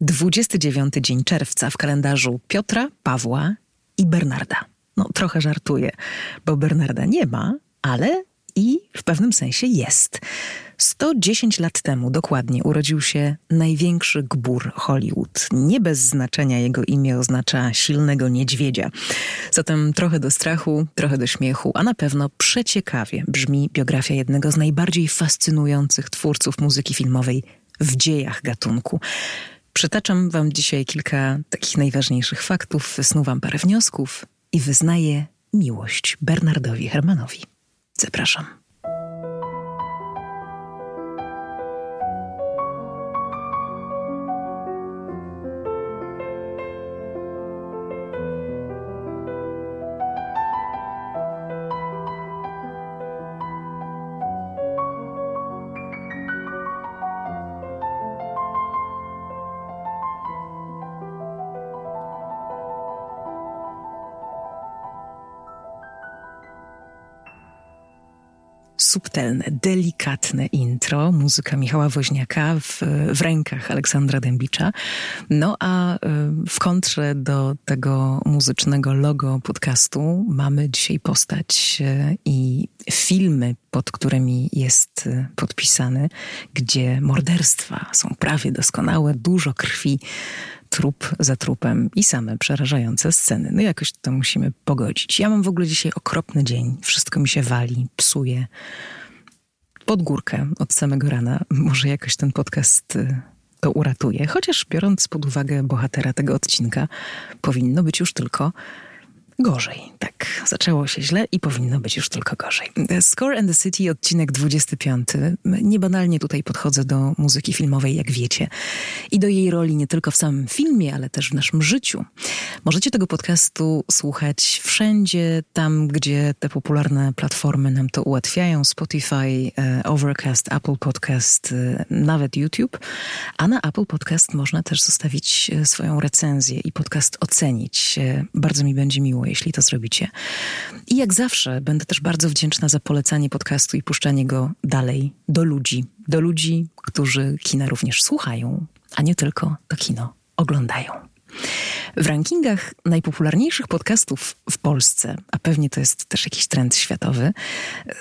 29 dzień czerwca w kalendarzu Piotra, Pawła i Bernarda. No, trochę żartuję, bo Bernarda nie ma, ale i w pewnym sensie jest. 110 lat temu dokładnie urodził się największy gbur Hollywood. Nie bez znaczenia jego imię oznacza silnego niedźwiedzia. Zatem trochę do strachu, trochę do śmiechu, a na pewno przeciekawie brzmi biografia jednego z najbardziej fascynujących twórców muzyki filmowej w dziejach gatunku. Przytaczam wam dzisiaj kilka takich najważniejszych faktów, wysnuwam parę wniosków i wyznaję miłość Bernardowi Hermanowi. Zapraszam. Subtelne, delikatne intro, muzyka Michała Woźniaka w, w rękach Aleksandra Dębicza. No a y, w kontrze do tego muzycznego logo podcastu mamy dzisiaj postać y, i filmy, pod którymi jest y, podpisany, gdzie morderstwa są prawie doskonałe, dużo krwi, trup za trupem i same przerażające sceny. No jakoś to musimy pogodzić. Ja mam w ogóle dzisiaj okropny dzień. Wszystko mi się wali, psuje. Pod górkę od samego rana. Może jakoś ten podcast y, to uratuje. Chociaż biorąc pod uwagę bohatera tego odcinka, powinno być już tylko gorzej. Tak, zaczęło się źle i powinno być już tylko gorzej. Score and the City, odcinek 25. Niebanalnie tutaj podchodzę do muzyki filmowej, jak wiecie, i do jej roli nie tylko w samym filmie, ale też w naszym życiu. Możecie tego podcastu słuchać wszędzie, tam gdzie te popularne platformy nam to ułatwiają: Spotify, e, Overcast, Apple Podcast, e, nawet YouTube. A na Apple Podcast można też zostawić e, swoją recenzję i podcast ocenić. Bardzo mi będzie miło jeśli to zrobicie. I jak zawsze będę też bardzo wdzięczna za polecanie podcastu i puszczanie go dalej do ludzi. Do ludzi, którzy kina również słuchają, a nie tylko to kino oglądają. W rankingach najpopularniejszych podcastów w Polsce, a pewnie to jest też jakiś trend światowy,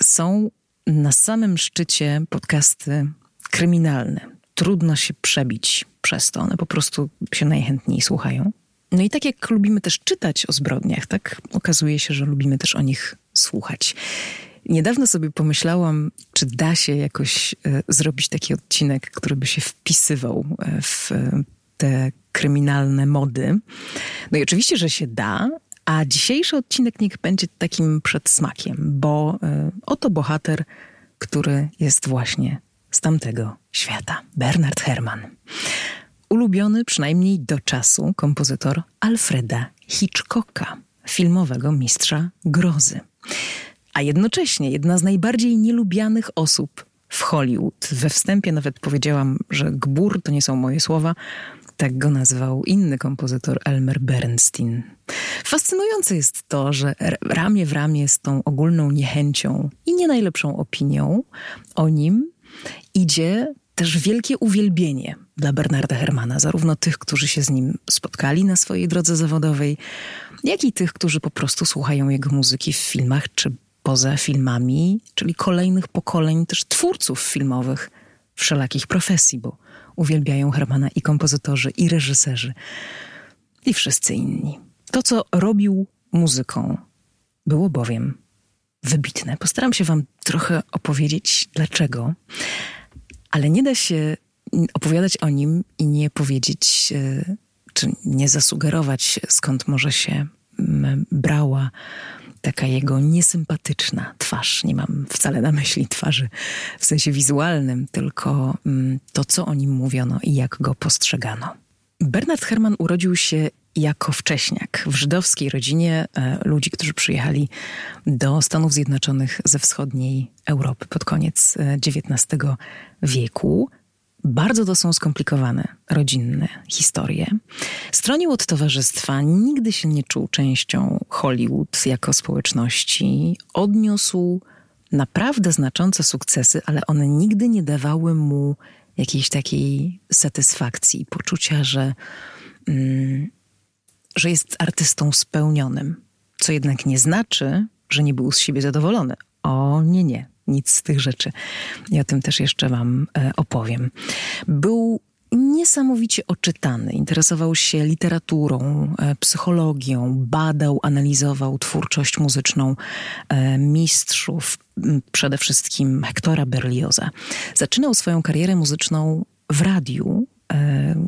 są na samym szczycie podcasty kryminalne. Trudno się przebić przez to, one po prostu się najchętniej słuchają. No i tak jak lubimy też czytać o zbrodniach, tak okazuje się, że lubimy też o nich słuchać. Niedawno sobie pomyślałam, czy da się jakoś e, zrobić taki odcinek, który by się wpisywał e, w te kryminalne mody. No i oczywiście, że się da, a dzisiejszy odcinek niech będzie takim przedsmakiem, bo e, oto bohater, który jest właśnie z tamtego świata. Bernard Herrmann ulubiony przynajmniej do czasu kompozytor Alfreda Hitchcocka, filmowego mistrza grozy. A jednocześnie jedna z najbardziej nielubianych osób w Hollywood. We wstępie nawet powiedziałam, że gbur to nie są moje słowa. Tak go nazwał inny kompozytor Elmer Bernstein. Fascynujące jest to, że ramię w ramię z tą ogólną niechęcią i nie najlepszą opinią o nim idzie też wielkie uwielbienie dla Bernarda Hermana, zarówno tych, którzy się z nim spotkali na swojej drodze zawodowej, jak i tych, którzy po prostu słuchają jego muzyki w filmach czy poza filmami, czyli kolejnych pokoleń też twórców filmowych wszelakich profesji, bo uwielbiają Hermana i kompozytorzy, i reżyserzy, i wszyscy inni. To, co robił muzyką, było bowiem wybitne. Postaram się Wam trochę opowiedzieć, dlaczego, ale nie da się opowiadać o nim i nie powiedzieć, e, czy nie zasugerować, skąd może się brała taka jego niesympatyczna twarz. Nie mam wcale na myśli twarzy w sensie wizualnym, tylko to, co o nim mówiono i jak go postrzegano. Bernard Herrmann urodził się jako wcześniak w żydowskiej rodzinie e, ludzi, którzy przyjechali do Stanów Zjednoczonych ze wschodniej Europy pod koniec XIX e, wieku. Bardzo to są skomplikowane, rodzinne historie. Stronił od towarzystwa, nigdy się nie czuł częścią Hollywood jako społeczności. Odniósł naprawdę znaczące sukcesy, ale one nigdy nie dawały mu jakiejś takiej satysfakcji, poczucia, że, mm, że jest artystą spełnionym. Co jednak nie znaczy, że nie był z siebie zadowolony. O nie, nie, nic z tych rzeczy. O tym też jeszcze Wam e, opowiem. Był niesamowicie oczytany. Interesował się literaturą, e, psychologią, badał, analizował twórczość muzyczną e, mistrzów, przede wszystkim Hektora Berlioza. Zaczynał swoją karierę muzyczną w radiu,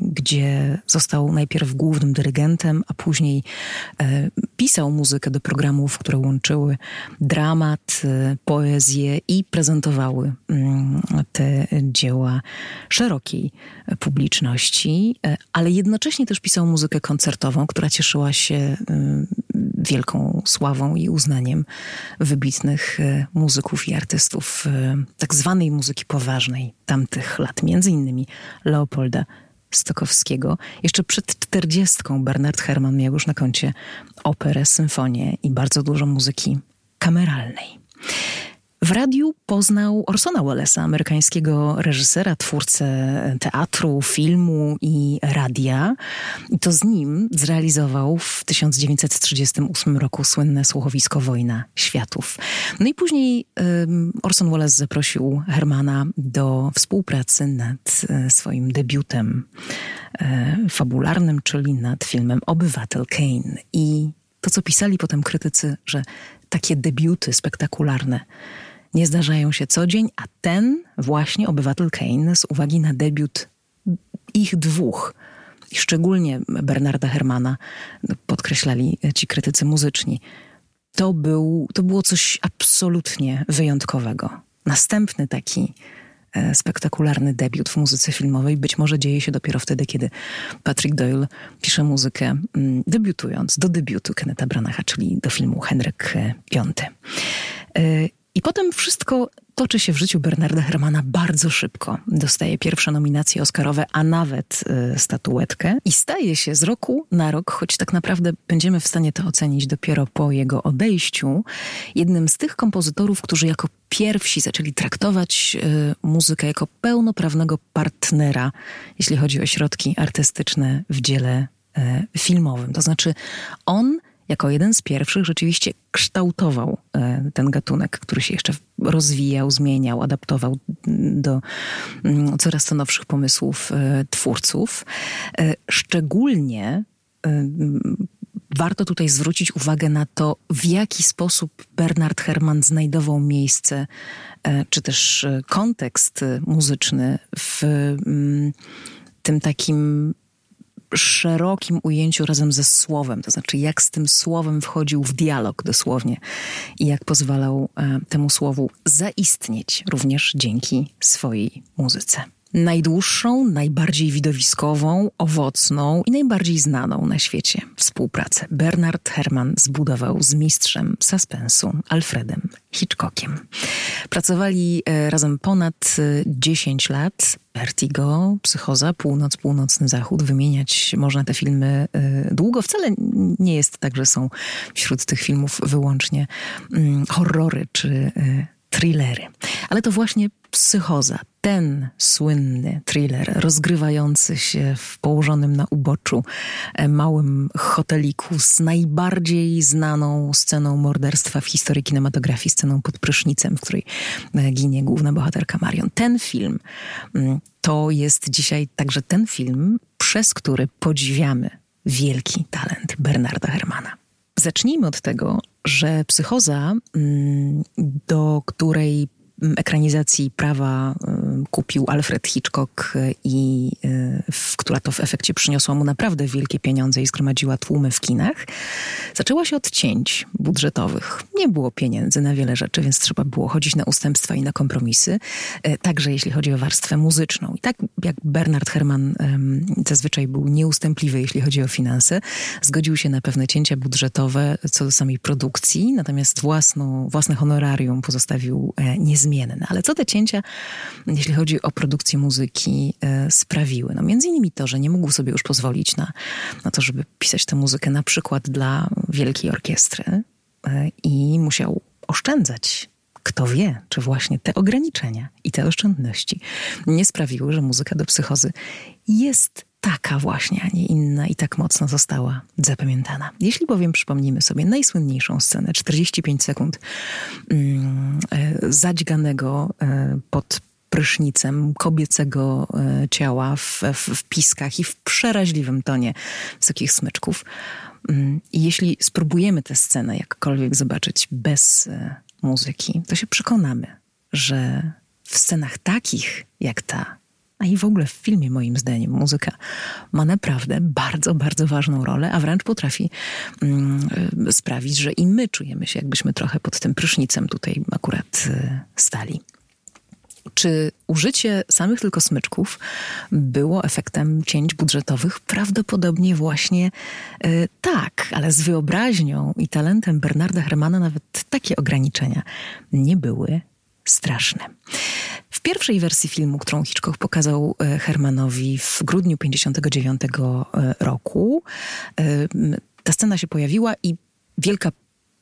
gdzie został najpierw głównym dyrygentem, a później e, pisał muzykę do programów, które łączyły dramat, e, poezję i prezentowały mm, te dzieła szerokiej publiczności, ale jednocześnie też pisał muzykę koncertową, która cieszyła się wielką sławą i uznaniem wybitnych muzyków i artystów tak zwanej muzyki poważnej tamtych lat, między innymi Leopolda Stokowskiego. Jeszcze przed czterdziestką Bernard Herrmann miał już na koncie operę, symfonię i bardzo dużo muzyki kameralnej. W radiu poznał Orsona Wellesa, amerykańskiego reżysera, twórcę teatru, filmu i radia. I to z nim zrealizował w 1938 roku słynne słuchowisko Wojna Światów. No i później um, Orson Welles zaprosił Hermana do współpracy nad e, swoim debiutem e, fabularnym, czyli nad filmem Obywatel Kane. I to, co pisali potem krytycy, że takie debiuty spektakularne nie zdarzają się co dzień, a ten właśnie obywatel Kane z uwagi na debiut ich dwóch, szczególnie Bernarda Hermana, podkreślali ci krytycy muzyczni, to, był, to było coś absolutnie wyjątkowego. Następny taki e, spektakularny debiut w muzyce filmowej być może dzieje się dopiero wtedy, kiedy Patrick Doyle pisze muzykę mm, debiutując do debiutu Kenneta Branacha, czyli do filmu Henryk V. I potem wszystko toczy się w życiu Bernarda Hermana bardzo szybko. Dostaje pierwsze nominacje Oscarowe, a nawet y, statuetkę i staje się z roku na rok, choć tak naprawdę będziemy w stanie to ocenić dopiero po jego odejściu, jednym z tych kompozytorów, którzy jako pierwsi zaczęli traktować y, muzykę jako pełnoprawnego partnera, jeśli chodzi o środki artystyczne w dziele y, filmowym. To znaczy on jako jeden z pierwszych rzeczywiście kształtował e, ten gatunek, który się jeszcze rozwijał, zmieniał, adaptował do mm, coraz to nowszych pomysłów e, twórców. E, szczególnie warto tutaj zwrócić uwagę na to, w jaki sposób Bernard Herrmann znajdował miejsce, czy też kontekst muzyczny w mm, tym takim szerokim ujęciu razem ze słowem, to znaczy jak z tym słowem wchodził w dialog dosłownie i jak pozwalał e, temu słowu zaistnieć również dzięki swojej muzyce najdłuższą, najbardziej widowiskową, owocną i najbardziej znaną na świecie współpracę Bernard Herrmann zbudował z mistrzem suspensu Alfredem Hitchcockiem. Pracowali e, razem ponad 10 e, lat. Vertigo, Psychoza, Północ, Północny Zachód. Wymieniać można te filmy e, długo. Wcale nie jest tak, że są wśród tych filmów wyłącznie mm, horrory czy thrillery. Ale to właśnie Psychoza, ten słynny thriller rozgrywający się w położonym na uboczu e, małym hoteliku z najbardziej znaną sceną morderstwa w historii kinematografii, sceną pod prysznicem, w której e, ginie główna bohaterka Marion. Ten film mm, to jest dzisiaj także ten film, przez który podziwiamy wielki talent Bernarda Hermana. Zacznijmy od tego, że psychoza, mm, do której ekranizacji prawa kupił Alfred Hitchcock y, i y, w, która to w efekcie przyniosła mu naprawdę wielkie pieniądze i zgromadziła tłumy w kinach, zaczęła się od cięć budżetowych. Nie było pieniędzy na wiele rzeczy, więc trzeba było chodzić na ustępstwa i na kompromisy, także jeśli chodzi o warstwę muzyczną. I tak jak Bernard Herrmann zazwyczaj był nieustępliwy, jeśli chodzi o finanse, zgodził się na pewne cięcia budżetowe co do samej produkcji, natomiast własną, własne honorarium pozostawił e, niezmienne Ale co te cięcia, jeśli chodzi o produkcję muzyki, e, sprawiły? No między innymi to, że nie mógł sobie już pozwolić na, na to, żeby pisać tę muzykę na przykład dla wielkiej orkiestry e, i musiał oszczędzać kto wie, czy właśnie te ograniczenia i te oszczędności nie sprawiły, że muzyka do psychozy jest taka właśnie, a nie inna i tak mocno została zapamiętana. Jeśli bowiem przypomnimy sobie najsłynniejszą scenę, 45 sekund mm, e, zadźganego e, pod prysznicem kobiecego e, ciała w, w, w piskach i w przeraźliwym tonie wysokich smyczków. Mm, I jeśli spróbujemy tę scenę jakkolwiek zobaczyć bez muzyki, to się przekonamy, że w scenach takich jak ta, a i w ogóle w filmie, moim zdaniem, muzyka ma naprawdę bardzo, bardzo ważną rolę, a wręcz potrafi mm, sprawić, że i my czujemy się, jakbyśmy trochę pod tym prysznicem tutaj akurat y, stali. Czy użycie samych tylko smyczków było efektem cięć budżetowych? Prawdopodobnie właśnie y, tak, ale z wyobraźnią i talentem Bernarda Hermana nawet takie ograniczenia nie były straszne. W pierwszej wersji filmu, którą Hitchcock pokazał e, Hermanowi w grudniu 1959 e, roku, e, ta scena się pojawiła i wielka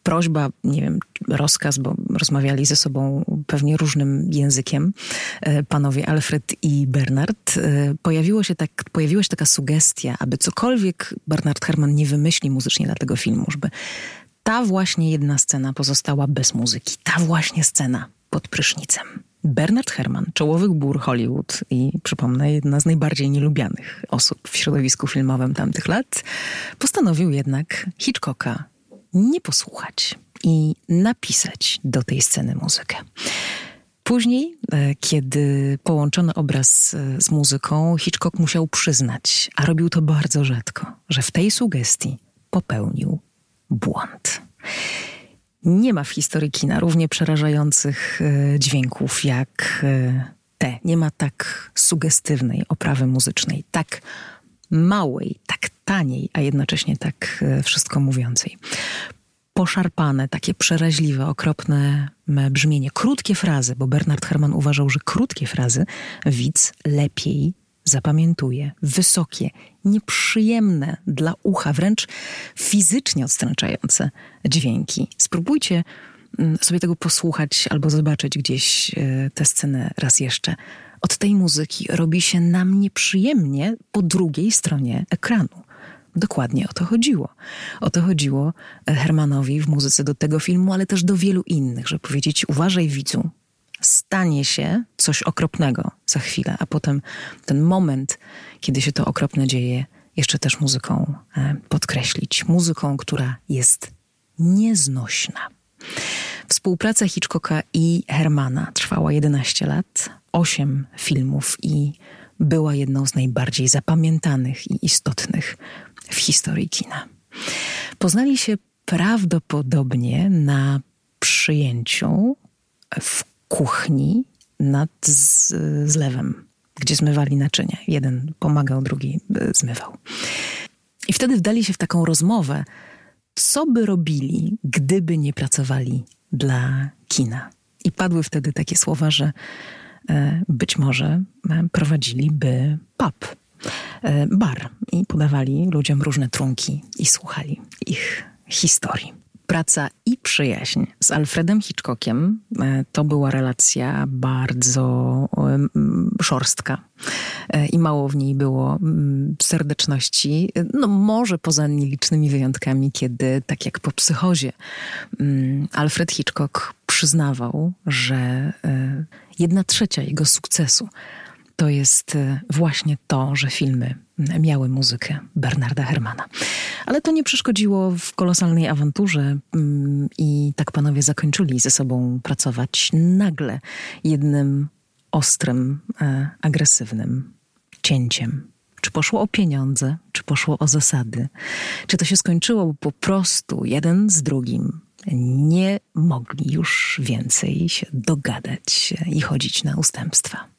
prośba, nie wiem, rozkaz, bo rozmawiali ze sobą pewnie różnym językiem, panowie Alfred i Bernard, pojawiło się tak, pojawiła się taka sugestia, aby cokolwiek Bernard Herman nie wymyśli muzycznie dla tego filmu, żeby ta właśnie jedna scena pozostała bez muzyki. Ta właśnie scena pod prysznicem. Bernard Herrmann, czołowych bór Hollywood i przypomnę, jedna z najbardziej nielubianych osób w środowisku filmowym tamtych lat, postanowił jednak Hitchcocka nie posłuchać i napisać do tej sceny muzykę. Później, e, kiedy połączono obraz e, z muzyką, Hitchcock musiał przyznać, a robił to bardzo rzadko, że w tej sugestii popełnił błąd. Nie ma w historii kina równie przerażających e, dźwięków jak e, te. Nie ma tak sugestywnej oprawy muzycznej, tak małej, tak taniej, a jednocześnie tak e, wszystko mówiącej. Poszarpane, takie przeraźliwe, okropne brzmienie, krótkie frazy, bo Bernard Herrmann uważał, że krótkie frazy widz lepiej zapamiętuje, wysokie, nieprzyjemne dla ucha, wręcz fizycznie odstręczające dźwięki. Spróbujcie mm, sobie tego posłuchać albo zobaczyć gdzieś e, tę scenę raz jeszcze. Od tej muzyki robi się nam nieprzyjemnie po drugiej stronie ekranu. Dokładnie o to chodziło. O to chodziło Hermanowi w muzyce do tego filmu, ale też do wielu innych, żeby powiedzieć: uważaj, widzu, stanie się coś okropnego za chwilę, a potem ten moment, kiedy się to okropne dzieje, jeszcze też muzyką e, podkreślić. Muzyką, która jest nieznośna. Współpraca Hitchcocka i Hermana trwała 11 lat, 8 filmów i była jedną z najbardziej zapamiętanych i istotnych w historii kina. Poznali się prawdopodobnie na przyjęciu w kuchni nad z, zlewem, gdzie zmywali naczynia. Jeden pomagał, drugi e, zmywał. I wtedy wdali się w taką rozmowę, co by robili, gdyby nie pracowali dla kina. I padły wtedy takie słowa, że e, być może e, prowadziliby pub, bar i podawali ludziom różne trunki i słuchali ich historii praca i przyjaźń z Alfredem Hitchcockiem e, to była relacja bardzo szorstka e, i mało w niej było serdeczności. No może poza nielicznymi wyjątkami, kiedy tak jak po psychozie Alfred Hitchcock przyznawał, że e, jedna trzecia jego sukcesu to jest właśnie to, że filmy miały muzykę Bernarda Hermana. Ale to nie przeszkodziło w kolosalnej awanturze mm, i tak panowie zakończyli ze sobą pracować nagle jednym ostrym, e, agresywnym cięciem. Czy poszło o pieniądze, czy poszło o zasady? Czy to się skończyło, po prostu jeden z drugim nie mogli już więcej się dogadać i chodzić na ustępstwa?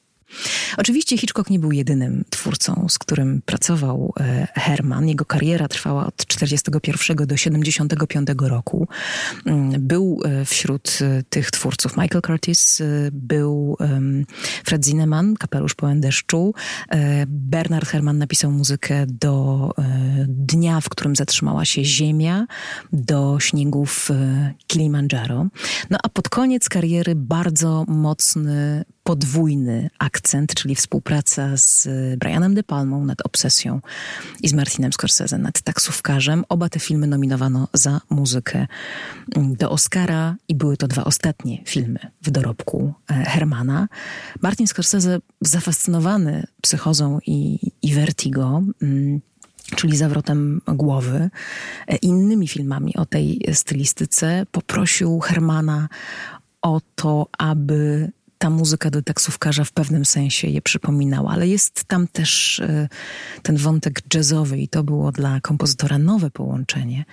Oczywiście Hitchcock nie był jedynym twórcą, z którym pracował e, Herman. Jego kariera trwała od 1941 do 1975 roku. Mm, był e, wśród e, tych twórców Michael Curtis, był Fred Zinnemann, Kapelusz pełen deszczu. Bernard Herrmann napisał muzykę do dnia, w którym zatrzymała się Ziemia, do śniegów Kilimandżaro. No a pod koniec kariery bardzo mocny podwójny akcent, czyli współpraca z Brianem De Palmą nad Obsesją i z Martinem Scorsese nad Taksówkarzem. Oba te filmy nominowano za muzykę do Oscara i były to dwa ostatnie filmy w dorobku e, Hermana. Martin Scorsese zafascynowany psychozą i, i vertigo mm, czyli zawrotem głowy, e, innymi filmami o tej stylistyce, poprosił Hermana o to, aby ta muzyka do taksówkarza w pewnym sensie je przypominała, ale jest tam też e, ten wątek jazzowy i to było dla kompozytora nowe połączenie,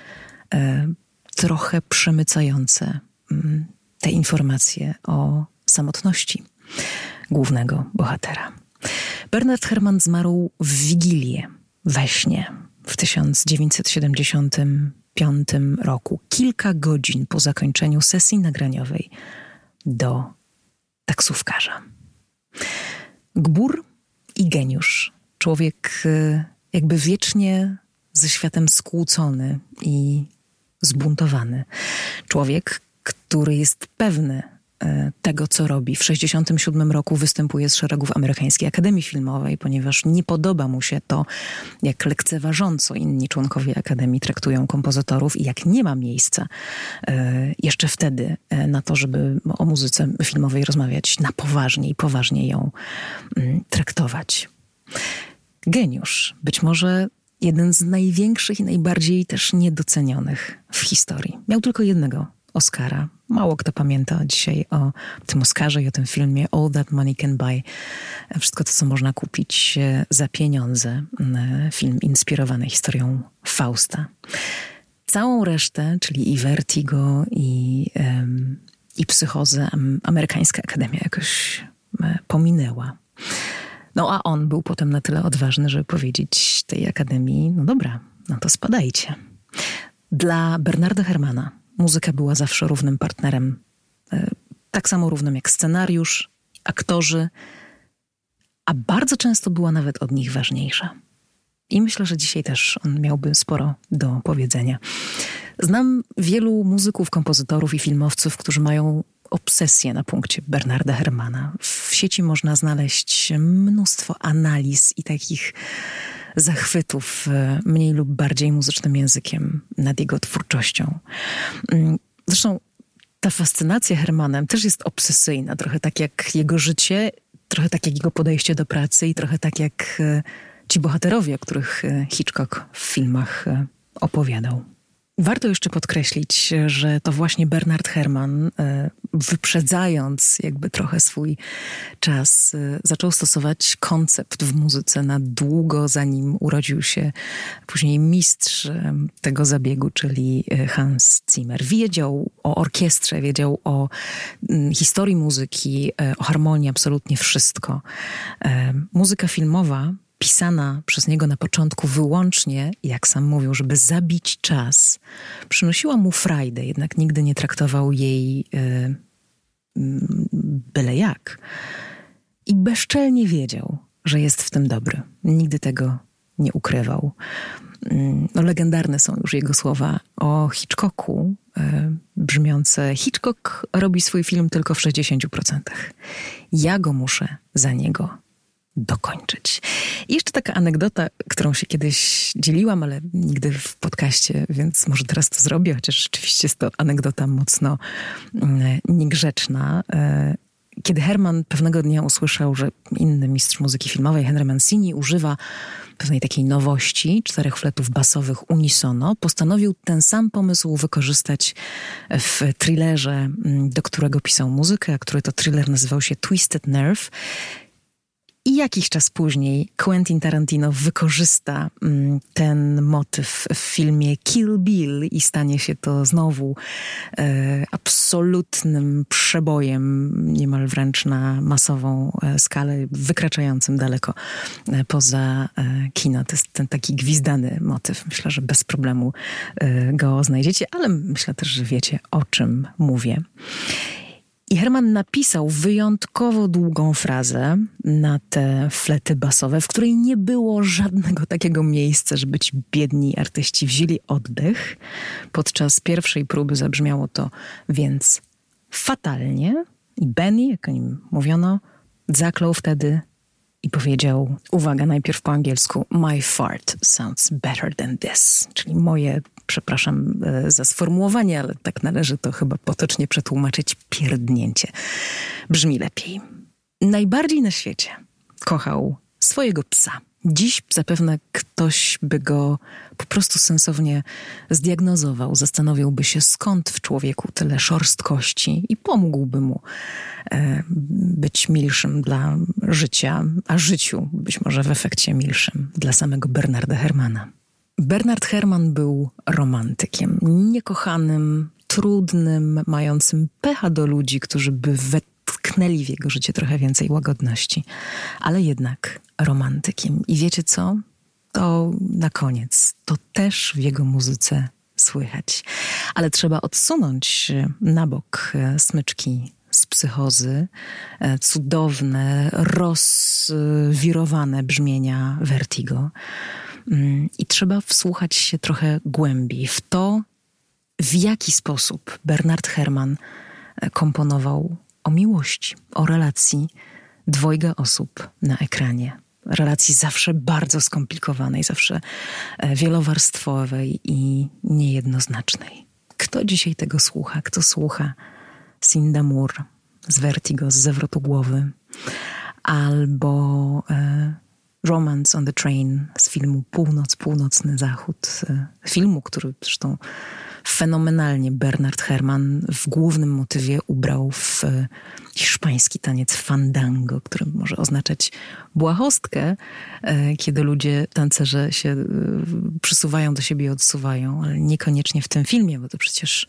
e, trochę przemycające mm, te informacje o samotności głównego bohatera. Bernard Herrmann zmarł w Wigilię, we śnie, w 1975 roku, kilka godzin po zakończeniu sesji nagraniowej do taksówkarza. Gbur i geniusz. Człowiek y, jakby wiecznie ze światem skłócony i zbuntowany. Człowiek, który jest pewny tego, co robi. W 1967 roku występuje z szeregów Amerykańskiej Akademii Filmowej, ponieważ nie podoba mu się to, jak lekceważąco inni członkowie Akademii traktują kompozytorów i jak nie ma miejsca e, jeszcze wtedy e, na to, żeby o muzyce filmowej rozmawiać na poważnie i poważnie ją mm, traktować. Geniusz, być może jeden z największych i najbardziej też niedocenionych w historii. Miał tylko jednego Oscara. Mało kto pamięta dzisiaj o tym Oscarze i o tym filmie All That Money Can Buy. Wszystko to, co można kupić e, za pieniądze. E, film inspirowany historią Fausta. Całą resztę, czyli i Vertigo, i, i Psychozę, amerykańska akademia jakoś e, pominęła. No a on był potem na tyle odważny, żeby powiedzieć tej akademii, no dobra, no to spadajcie. Dla Bernarda Hermana muzyka była zawsze równym partnerem. E, tak samo równym jak scenariusz, aktorzy, a bardzo często była nawet od nich ważniejsza. I myślę, że dzisiaj też on miałby sporo do powiedzenia. Znam wielu muzyków, kompozytorów i filmowców, którzy mają obsesję na punkcie Bernarda Hermana. W sieci można znaleźć mnóstwo analiz i takich zachwytów e, mniej lub bardziej muzycznym językiem nad jego twórczością. Mm, zresztą ta fascynacja Hermanem też jest obsesyjna, trochę tak jak jego życie, trochę tak jak jego podejście do pracy i trochę tak jak e, ci bohaterowie, o których e, Hitchcock w filmach opowiadał. Warto jeszcze podkreślić, że to właśnie Bernard Herrmann, e, wyprzedzając jakby trochę swój czas, e, zaczął stosować koncept w muzyce na długo, zanim urodził się później mistrz e, tego zabiegu, czyli Hans Zimmer. Wiedział o orkiestrze, wiedział o mm, historii muzyki, o harmonii, absolutnie wszystko. Muzyka filmowa pisana przez niego na początku wyłącznie, jak sam mówił, żeby zabić czas, przynosiła mu frajdę, jednak nigdy nie traktował jej yy, byle jak. I bezczelnie wiedział, że jest w tym dobry. Nigdy tego nie ukrywał. Mm, no, legendarne są już jego słowa o Hitchcocku, e, brzmiące: Hitchcock robi swój film tylko w 60%. Ja go muszę za niego dokończyć. I jeszcze taka anegdota, którą się kiedyś dzieliłam, ale nigdy w podcaście, więc może teraz to zrobię, chociaż rzeczywiście jest to anegdota mocno mm, niegrzeczna. E, kiedy Herman pewnego dnia usłyszał, że inny mistrz muzyki filmowej, Henry Mancini, używa pewnej takiej nowości, czterech fletów basowych unisono, postanowił ten sam pomysł wykorzystać w thrillerze, mm, do którego pisał muzykę, a który to thriller nazywał się Twisted Nerve. I jakiś czas później Quentin Tarantino wykorzysta mm, ten motyw w filmie Kill Bill i stanie się to znowu e, absolutnym przebojem, niemal wręcz na masową e, skalę, wykraczającym daleko e, poza e, kino. To jest ten taki gwizdany motyw. Myślę, że bez problemu go znajdziecie, ale myślę też, że wiecie o czym mówię. I Herman napisał wyjątkowo długą frazę na te flety basowe, w której nie było żadnego takiego miejsca, żeby ci biedni artyści wzięli oddech. Podczas pierwszej próby zabrzmiało to więc fatalnie. I Benny, jak o nim mówiono, zaklął wtedy i powiedział, uwaga, najpierw po angielsku, my fart sounds better than this, czyli moje, przepraszam e, za sformułowanie, ale tak należy to chyba potocznie przetłumaczyć, pierdnięcie. Brzmi lepiej. Najbardziej na świecie kochał swojego psa. Dziś zapewne ktoś by go po prostu sensownie zdiagnozował, zastanowiłby się, skąd w człowieku tyle szorstkości i pomógłby mu e, być milszym dla życia, a życiu być może w efekcie milszym dla samego Bernarda Hermana. Bernard Herman był romantykiem, niekochanym, trudnym, mającym pecha do ludzi, którzy by wetknęli w jego życie trochę więcej łagodności, ale jednak romantykiem. I wiecie co? To na koniec, to też w jego muzyce słychać. Ale trzeba odsunąć na bok smyczki z psychozy, cudowne, rozwirowane brzmienia Vertigo. I trzeba wsłuchać się trochę głębiej w to, w jaki sposób Bernard Herrmann komponował o miłości, o relacji dwojga osób na ekranie. Relacji zawsze bardzo skomplikowanej, zawsze e, wielowarstwowej i niejednoznacznej. Kto dzisiaj tego słucha? Kto słucha Cinda Moore z Vertigo, z Zawrotu Głowy? Albo e, Romance on the Train z filmu Północ, Północny Zachód. E, filmu, który zresztą fenomenalnie Bernard Herrmann w głównym motywie ubrał w e, hiszpański taniec fandango, który może oznaczać błahostkę, e, kiedy ludzie, tancerze się przysuwają do siebie i odsuwają, ale niekoniecznie w tym filmie, bo to przecież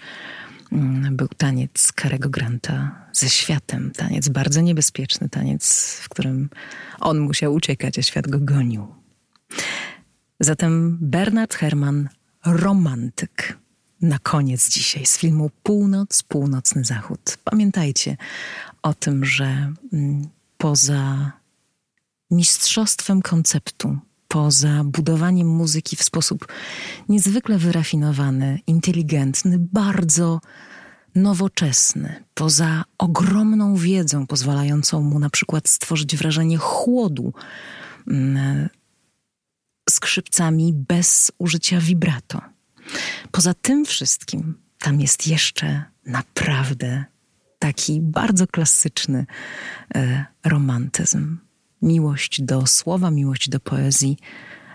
był taniec Karego Granta ze światem. Taniec bardzo niebezpieczny, taniec, w którym on musiał uciekać, a świat go gonił. Zatem Bernard Herrmann, romantyk na koniec dzisiaj z filmu Północ, Północny Zachód. Pamiętajcie o tym, że mm, poza mistrzostwem konceptu, poza budowaniem muzyki w sposób niezwykle wyrafinowany, inteligentny, bardzo nowoczesny, poza ogromną wiedzą pozwalającą mu na przykład stworzyć wrażenie chłodu mm, skrzypcami bez użycia vibrato Poza tym wszystkim, tam jest jeszcze naprawdę taki bardzo klasyczny e, romantyzm. Miłość do słowa, miłość do poezji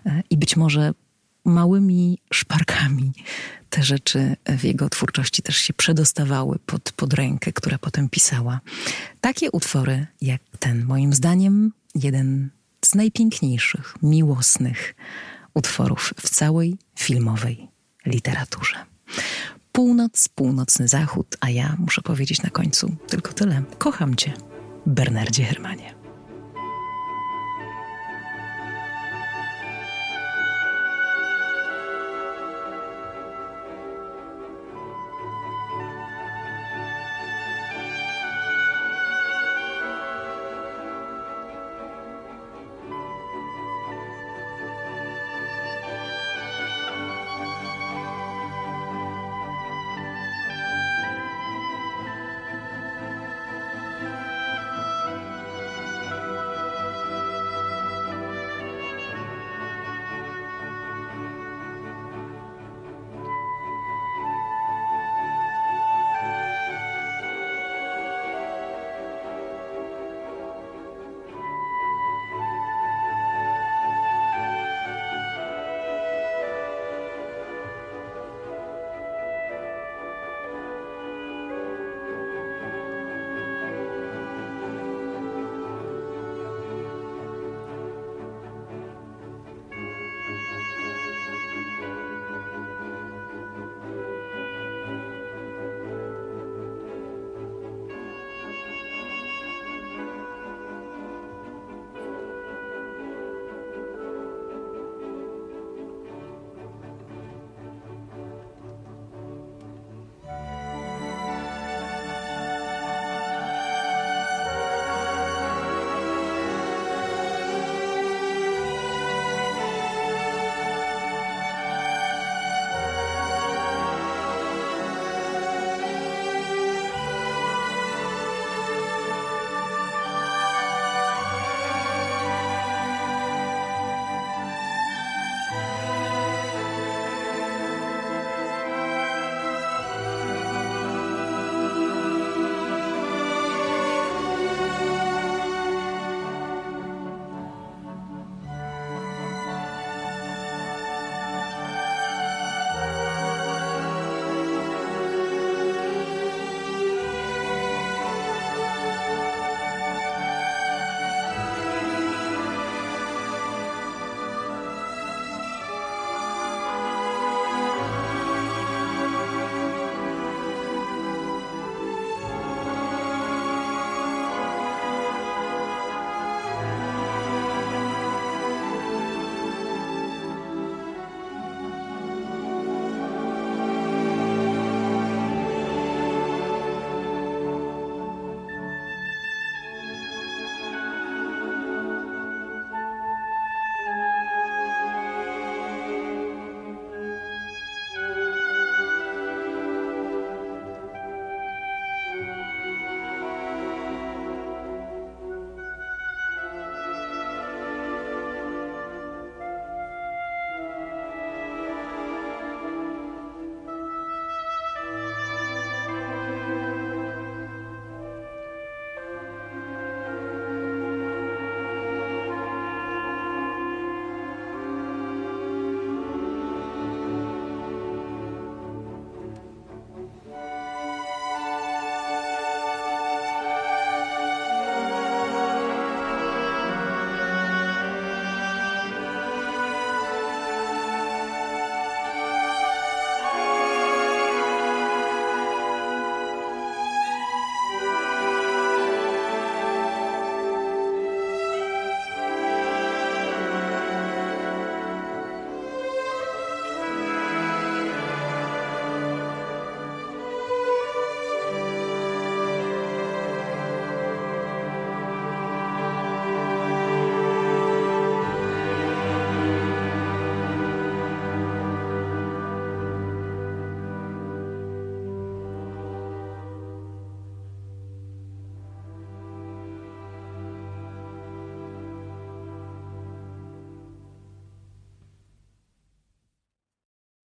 e, i być może małymi szparkami te rzeczy w jego twórczości też się przedostawały pod, pod rękę, która potem pisała. Takie utwory jak ten, moim zdaniem, jeden z najpiękniejszych, miłosnych utworów w całej filmowej literaturze. Północ, północny zachód, a ja muszę powiedzieć na końcu tylko tyle. Kocham cię, Bernardzie Hermanie.